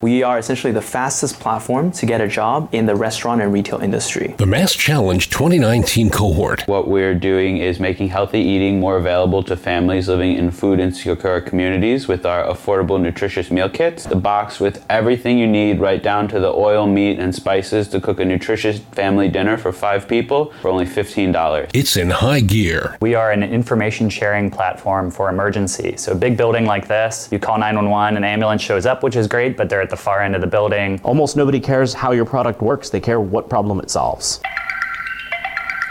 We are essentially the fastest platform to get a job in the restaurant and retail industry. The MassChallenge 2019 cohort. What we're doing is making healthy eating more available to families living in food insecure communities with our affordable, nutritious meal kits. The box with everything you need, right down to the oil, meat, and spices to cook a nutritious family dinner for five people for only $15. It's in high gear. We are an information sharing platform for emergency. So, a big building like this, you call 911, an ambulance shows up, which is great, but they're at the far end of the building. Almost nobody cares how your product works, they care what problem it solves.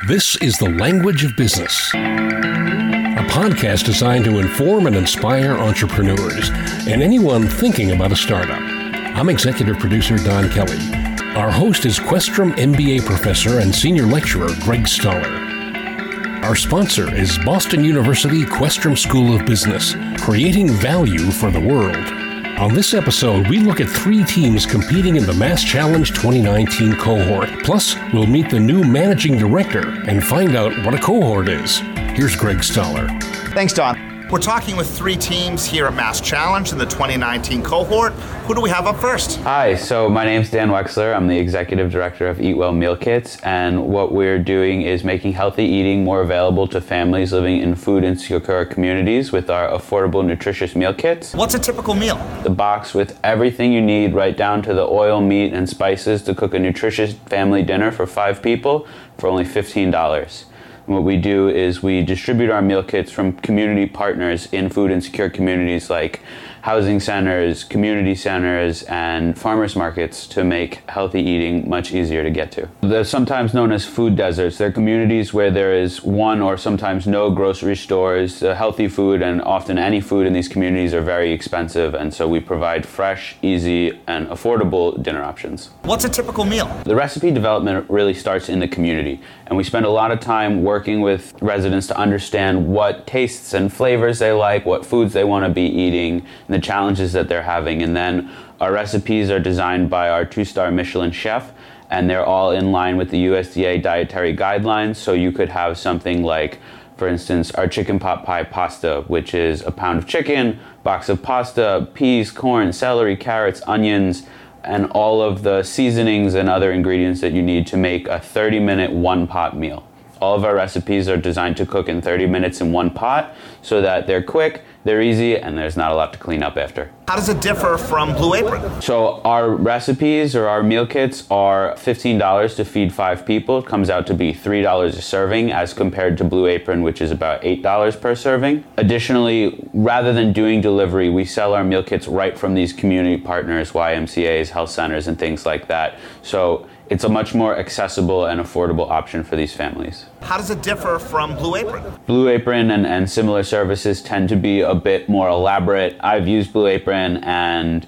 This is the language of business. A podcast designed to inform and inspire entrepreneurs and anyone thinking about a startup. I'm executive producer Don Kelly. Our host is Questrom MBA professor and senior lecturer Greg Stoller. Our sponsor is Boston University Questrom School of Business, creating value for the world. On this episode, we look at three teams competing in the MassChallenge 2019 cohort. Plus, we'll meet the new managing director and find out what a cohort is. Here's Greg Stoller. Thanks, Don. We're talking with three teams here at MassChallenge in the 2019 cohort. Who do we have up first? Hi, so my name's Dan Wexler. I'm the executive director of Eatwell Meal Kits, and what we're doing is making healthy eating more available to families living in food insecure communities with our affordable, nutritious meal kits. What's a typical meal? The box with everything you need, right down to the oil, meat, and spices to cook a nutritious family dinner for five people for only $15. What we do is we distribute our meal kits from community partners in food insecure communities like housing centers, community centers, and farmers markets to make healthy eating much easier to get to. They're sometimes known as food deserts. They're communities where there is one or sometimes no grocery stores. Uh, healthy food and often any food in these communities are very expensive, and so we provide fresh, easy, and affordable dinner options. What's a typical meal? The recipe development really starts in the community, and we spend a lot of time working with residents to understand what tastes and flavors they like, what foods they want to be eating, the challenges that they're having. And then our recipes are designed by our two star Michelin chef, and they're all in line with the USDA dietary guidelines. So you could have something like, for instance, our chicken pot pie pasta, which is a pound of chicken, box of pasta, peas, corn, celery, carrots, onions, and all of the seasonings and other ingredients that you need to make a 30 minute one pot meal. All of our recipes are designed to cook in 30 minutes in one pot so that they're quick, they're easy, and there's not a lot to clean up after. How does it differ from Blue Apron? So our recipes or our meal kits are $15 to feed five people. It comes out to be $3 a serving as compared to Blue Apron, which is about $8 per serving. Additionally, rather than doing delivery, we sell our meal kits right from these community partners, YMCAs, health centers, and things like that. So it's a much more accessible and affordable option for these families. How does it differ from Blue Apron? Blue Apron and, and similar services tend to be a bit more elaborate. I've used Blue Apron and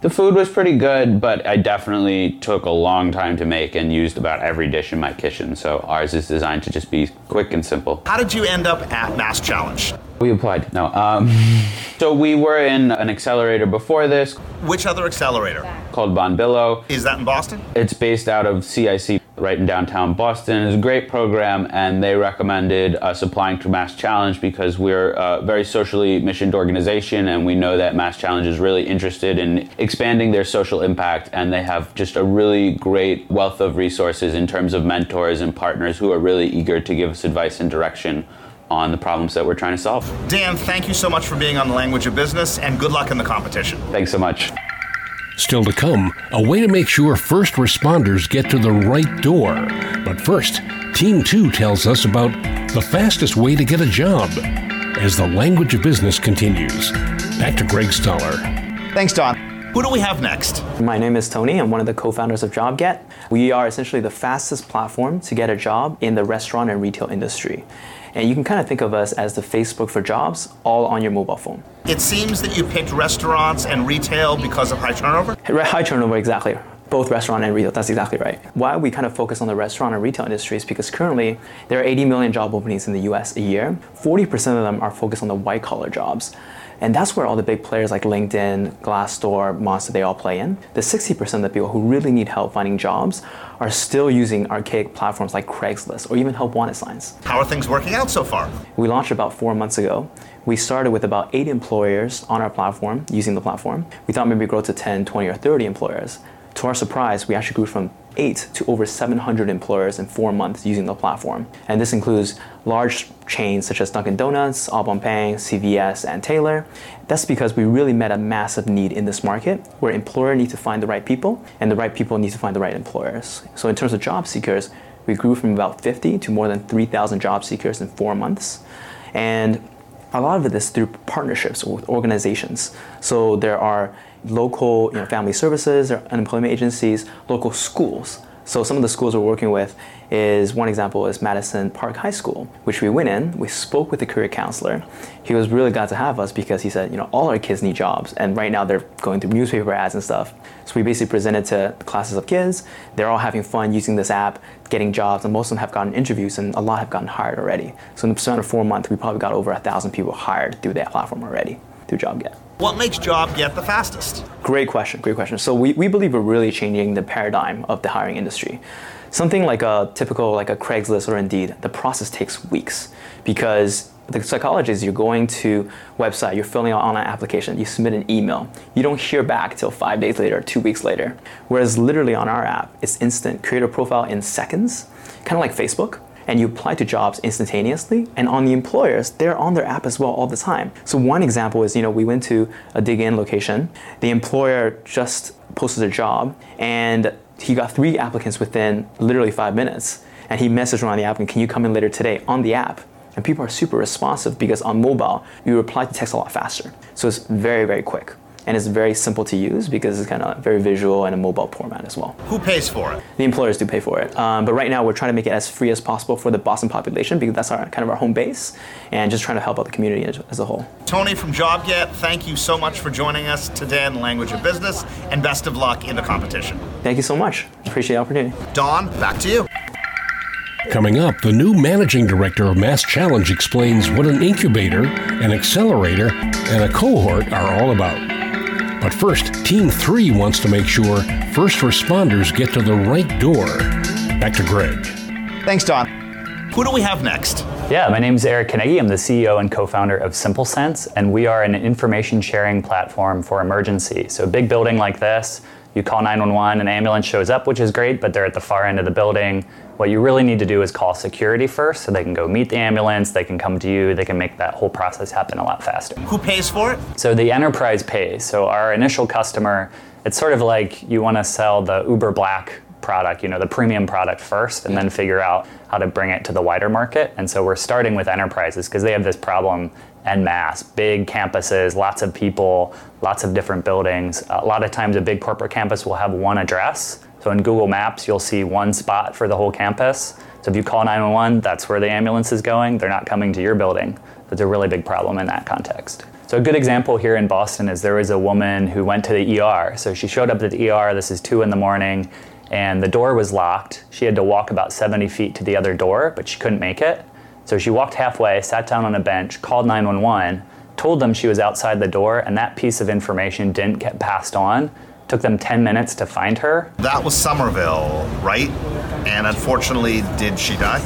the food was pretty good, but I definitely took a long time to make and used about every dish in my kitchen. So ours is designed to just be quick and simple. How did you end up at MassChallenge? We applied. No. Um, so we were in an accelerator before this. Which other accelerator? Called Billo. Is that in Boston? It's based out of CIC right in downtown Boston. It's a great program, and they recommended us applying to MassChallenge because we're a very socially missioned organization, and we know that MassChallenge is really interested in expanding their social impact, and they have just a really great wealth of resources in terms of mentors and partners who are really eager to give us advice and direction on the problems that we're trying to solve. Dan, thank you so much for being on the language of business, and good luck in the competition. Thanks so much. Still to come, a way to make sure first responders get to the right door. But first, Team 2 tells us about the fastest way to get a job as the language of business continues. Back to Greg Stoller. Thanks, Don. Who do we have next? My name is Tony. I'm one of the co founders of JobGet. We are essentially the fastest platform to get a job in the restaurant and retail industry. And you can kind of think of us as the Facebook for jobs, all on your mobile phone. It seems that you picked restaurants and retail because of high turnover? High turnover, exactly. Both restaurant and retail, that's exactly right. Why we kind of focus on the restaurant and retail industry is because currently there are 80 million job openings in the US a year. 40% of them are focused on the white collar jobs. And that's where all the big players like LinkedIn, Glassdoor, Monster, they all play in. The 60% of the people who really need help finding jobs are still using archaic platforms like Craigslist or even help wanted signs. How are things working out so far? We launched about four months ago. We started with about eight employers on our platform, using the platform. We thought maybe grow to 10, 20, or 30 employers. To our surprise, we actually grew from eight to over 700 employers in four months using the platform. And this includes large chains such as Dunkin' Donuts, Bon Pain, CVS, and Taylor. That's because we really met a massive need in this market where employers need to find the right people and the right people need to find the right employers. So in terms of job seekers, we grew from about 50 to more than 3,000 job seekers in four months. And a lot of it is through partnerships with organizations. So there are local you know, family services or unemployment agencies, local schools. So some of the schools we're working with is one example is Madison Park High School, which we went in. We spoke with the career counselor. He was really glad to have us because he said, you know, all our kids need jobs, and right now they're going through newspaper ads and stuff. So we basically presented to classes of kids. They're all having fun using this app, getting jobs, and most of them have gotten interviews, and a lot have gotten hired already. So in the span of four months, we probably got over a thousand people hired through that platform already through JobGet. What makes JobGet the fastest? Great question, great question. So we, we believe we're really changing the paradigm of the hiring industry. Something like a typical like a Craigslist or Indeed, the process takes weeks because the psychology is you're going to website, you're filling out online application, you submit an email, you don't hear back till five days later, two weeks later. Whereas literally on our app, it's instant. Create a profile in seconds, kind of like Facebook and you apply to jobs instantaneously. And on the employers, they're on their app as well all the time. So one example is, you know, we went to a Dig Inn location. The employer just posted a job and he got three applicants within literally five minutes. And he messaged around the applicant, can you come in later today on the app? And people are super responsive because on mobile, you reply to text a lot faster. So it's very, very quick and it's very simple to use because it's kind of very visual and a mobile format as well. Who pays for it? The employers do pay for it, um, but right now we're trying to make it as free as possible for the Boston population because that's our kind of our home base, and just trying to help out the community as, as a whole. Tony from JobGet, thank you so much for joining us today in the language of business, and best of luck in the competition. Thank you so much. Appreciate the opportunity. Don, back to you. Coming up, the new managing director of MassChallenge explains what an incubator, an accelerator, and a cohort are all about. But first, Team 3 wants to make sure first responders get to the right door. Back to Greg. Thanks, Don. Who do we have next? Yeah, my name is Eric Kanagy. I'm the CEO and co-founder of SimpleSense, and we are an information sharing platform for emergency. So a big building like this, you call 911, an ambulance shows up, which is great, but they're at the far end of the building. What you really need to do is call security first so they can go meet the ambulance, they can come to you, they can make that whole process happen a lot faster. Who pays for it? So the enterprise pays. So our initial customer, it's sort of like you want to sell the Uber Black product, you know, the premium product first, and then figure out how to bring it to the wider market. And so we're starting with enterprises because they have this problem en masse, big campuses, lots of people, lots of different buildings. A lot of times, a big corporate campus will have one address. So in Google Maps, you'll see one spot for the whole campus. So if you call 911, that's where the ambulance is going. They're not coming to your building. That's a really big problem in that context. So a good example here in Boston is there was a woman who went to the ER. So she showed up at the ER. This is two in the morning, and the door was locked. She had to walk about 70 feet to the other door, but she couldn't make it. So she walked halfway, sat down on a bench, called 911, told them she was outside the door, and that piece of information didn't get passed on. Took them 10 minutes to find her. That was Somerville, right? And unfortunately, did she die?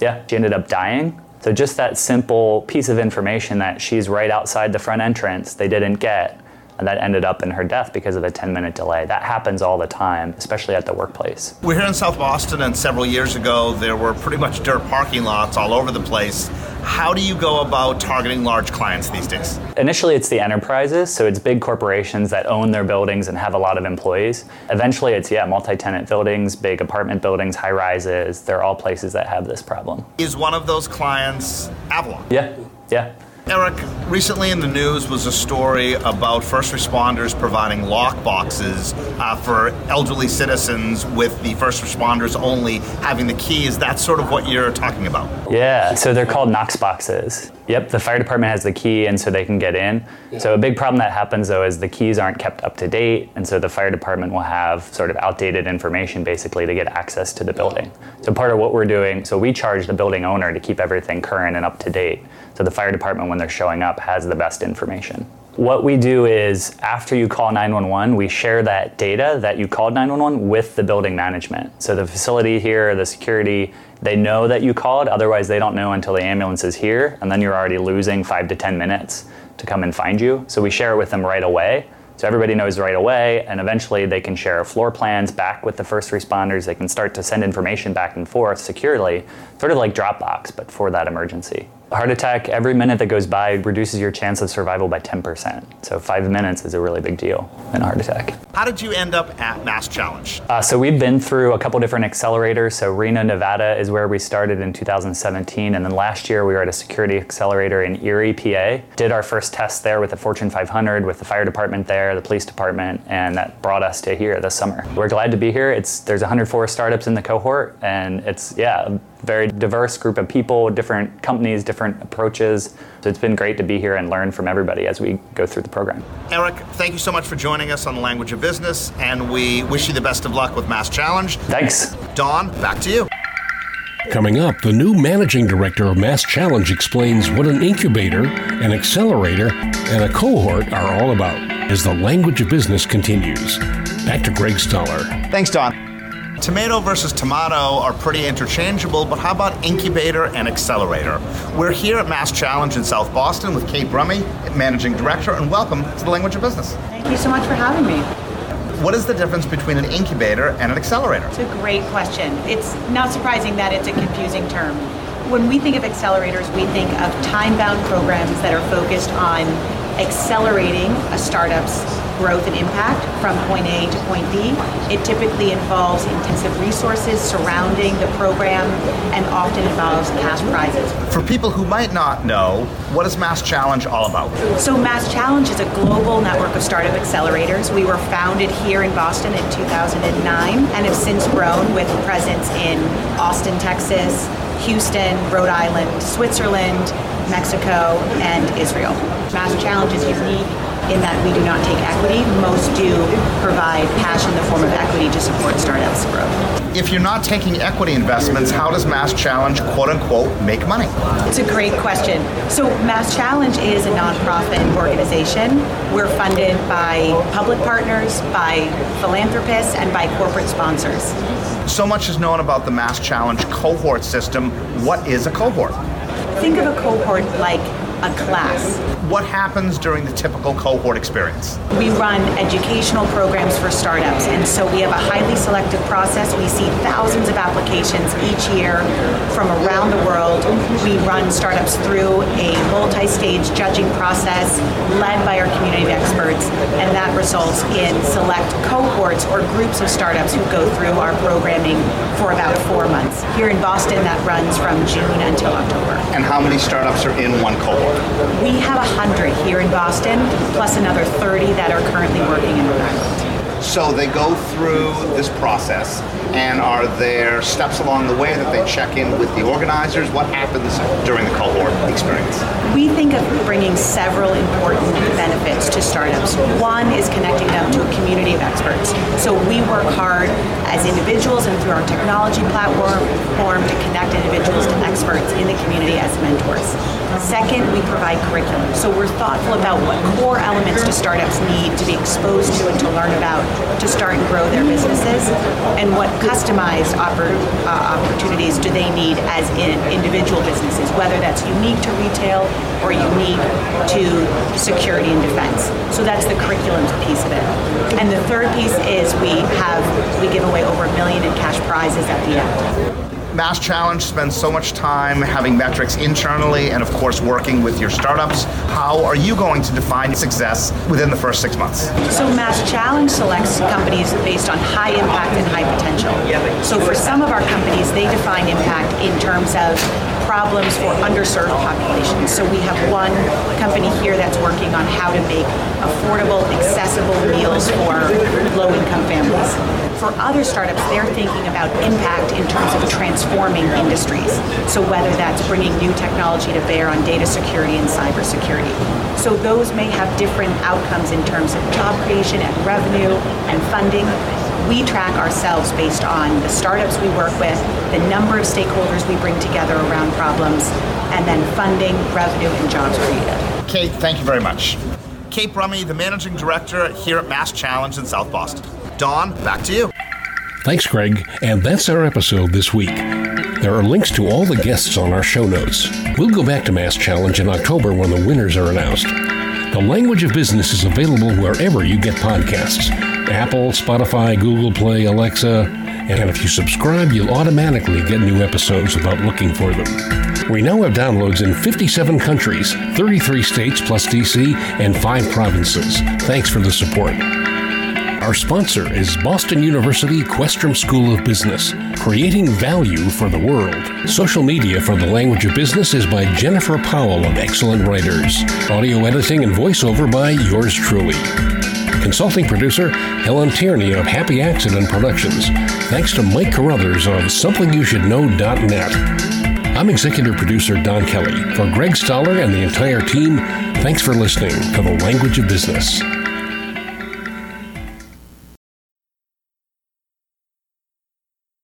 Yeah, she ended up dying. So just that simple piece of information that she's right outside the front entrance, they didn't get and that ended up in her death because of a 10 minute delay. That happens all the time, especially at the workplace. We're here in South Boston, and several years ago, there were pretty much dirt parking lots all over the place. How do you go about targeting large clients these days? Initially, it's the enterprises, so it's big corporations that own their buildings and have a lot of employees. Eventually, it's, yeah, multi tenant buildings, big apartment buildings, high rises. They're all places that have this problem. Is one of those clients Avalon? Yeah, yeah. Eric, recently in the news was a story about first responders providing lock boxes uh, for elderly citizens with the first responders only having the key. Is that sort of what you're talking about? Yeah, so they're called Knox boxes. Yep, the fire department has the key, and so they can get in. So a big problem that happens though is the keys aren't kept up to date, and so the fire department will have sort of outdated information basically to get access to the building. So part of what we're doing, so we charge the building owner to keep everything current and up to date. So the fire department, when they're showing up, has the best information. What we do is after you call 911, we share that data that you called 911 with the building management. So the facility here, the security, they know that you called, otherwise, they don't know until the ambulance is here, and then you're already losing five to 10 minutes to come and find you. So we share it with them right away. So everybody knows right away, and eventually they can share floor plans back with the first responders. They can start to send information back and forth securely, sort of like Dropbox, but for that emergency. Heart attack, every minute that goes by reduces your chance of survival by 10%. So five minutes is a really big deal in a heart attack. How did you end up at MassChallenge? Uh, so we've been through a couple different accelerators. So Reno, Nevada is where we started in 2017, and then last year we were at a security accelerator in Erie, PA. Did our first test there with the Fortune 500, with the fire department there, the police department, and that brought us to here this summer. We're glad to be here. It's there's 104 startups in the cohort, and it's yeah very diverse group of people, different companies, different approaches. So it's been great to be here and learn from everybody as we go through the program. Eric, thank you so much for joining us on the Language of Business, and we wish you the best of luck with MassChallenge. Thanks. Don, back to you. Coming up, the new managing director of MassChallenge explains what an incubator, an accelerator, and a cohort are all about as the language of business continues. Back to Greg Stoller. Thanks, Don. Tomato versus tomato are pretty interchangeable, but how about incubator and accelerator? We're here at MassChallenge in South Boston with Cait Brumme, Managing Director, and welcome to the Language of Business. Thank you so much for having me. What is the difference between an incubator and an accelerator? It's a great question. It's not surprising that it's a confusing term. When we think of accelerators, we think of time bound programs that are focused on accelerating a startup's growth and impact from point A to point B. It typically involves intensive resources surrounding the program and often involves cash prizes. For people who might not know, what is MassChallenge all about? So, MassChallenge is a global network of startup accelerators. We were founded here in Boston in 2009 and have since grown with presence in Austin, Texas, Houston, Rhode Island, Switzerland, Mexico, and Israel. Mass Challenge is unique in that we do not take equity. Most do provide cash in the form of equity to support startups' growth. If you're not taking equity investments, how does MassChallenge, quote unquote, make money? It's a great question. So, MassChallenge is a nonprofit organization. We're funded by public partners, by philanthropists, and by corporate sponsors. So much is known about the MassChallenge cohort system. What is a cohort? Think of a cohort like a class. What happens during the typical cohort experience? We run educational programs for startups, and so we have a highly selective process. We see thousands of applications each year from around the world. We run startups through a multi stage judging process led by our community of experts, and that results in select cohorts or groups of startups who go through our programming for about four months. Here in Boston, that runs from June until October. And how many startups are in one cohort? We have 100 here in Boston, plus another 30 that are currently working in Rhode Island. So they go through this process, and are there steps along the way that they check in with the organizers? What happens during the cohort experience? We think of bringing several important benefits to startups. One is connecting them to a community of experts. So we work hard as individuals and through our technology platform to connect individuals to experts in the community as mentors. Second, we provide curriculum. So we're thoughtful about what core elements do startups need to be exposed to and to learn about to start and grow their businesses, and what customized oppor- uh, opportunities do they need as in individual businesses, whether that's unique to retail or unique to security and defense. So that's the curriculum piece of it. And the third piece is we have we give away over a million in cash prizes at the end. MassChallenge spends so much time having metrics internally and, of course, working with your startups. How are you going to define success within the first six months? So, MassChallenge selects companies based on high impact and high potential. So, for some of our companies, they define impact in terms of problems for underserved populations. So we have one company here that's working on how to make affordable, accessible meals for low-income families. For other startups, they're thinking about impact in terms of transforming industries. So whether that's bringing new technology to bear on data security and cybersecurity. So those may have different outcomes in terms of job creation and revenue and funding. We track ourselves based on the startups we work with, the number of stakeholders we bring together around problems, and then funding, revenue, and jobs created. Cait, thank you very much. Cait Brumme, the managing director here at MassChallenge in South Boston. Don, back to you. Thanks, Greg. And that's our episode this week. There are links to all the guests on our show notes. We'll go back to MassChallenge in October when the winners are announced. The Language of Business is available wherever you get podcasts Apple, Spotify, Google Play, Alexa, and if you subscribe, you'll automatically get new episodes without looking for them. We now have downloads in 57 countries, 33 states plus DC, and 5 provinces. Thanks for the support. Our sponsor is Boston University Questrom School of Business, creating value for the world. Social media for the language of business is by Jennifer Powell of Excellent Writers. Audio editing and voiceover by yours truly. Consulting producer Helen Tierney of Happy Accident Productions. Thanks to Mike Carruthers of SomethingYouShouldKnow.net. I'm executive producer Don Kelly. For Greg Stoller and the entire team, thanks for listening to The Language of Business.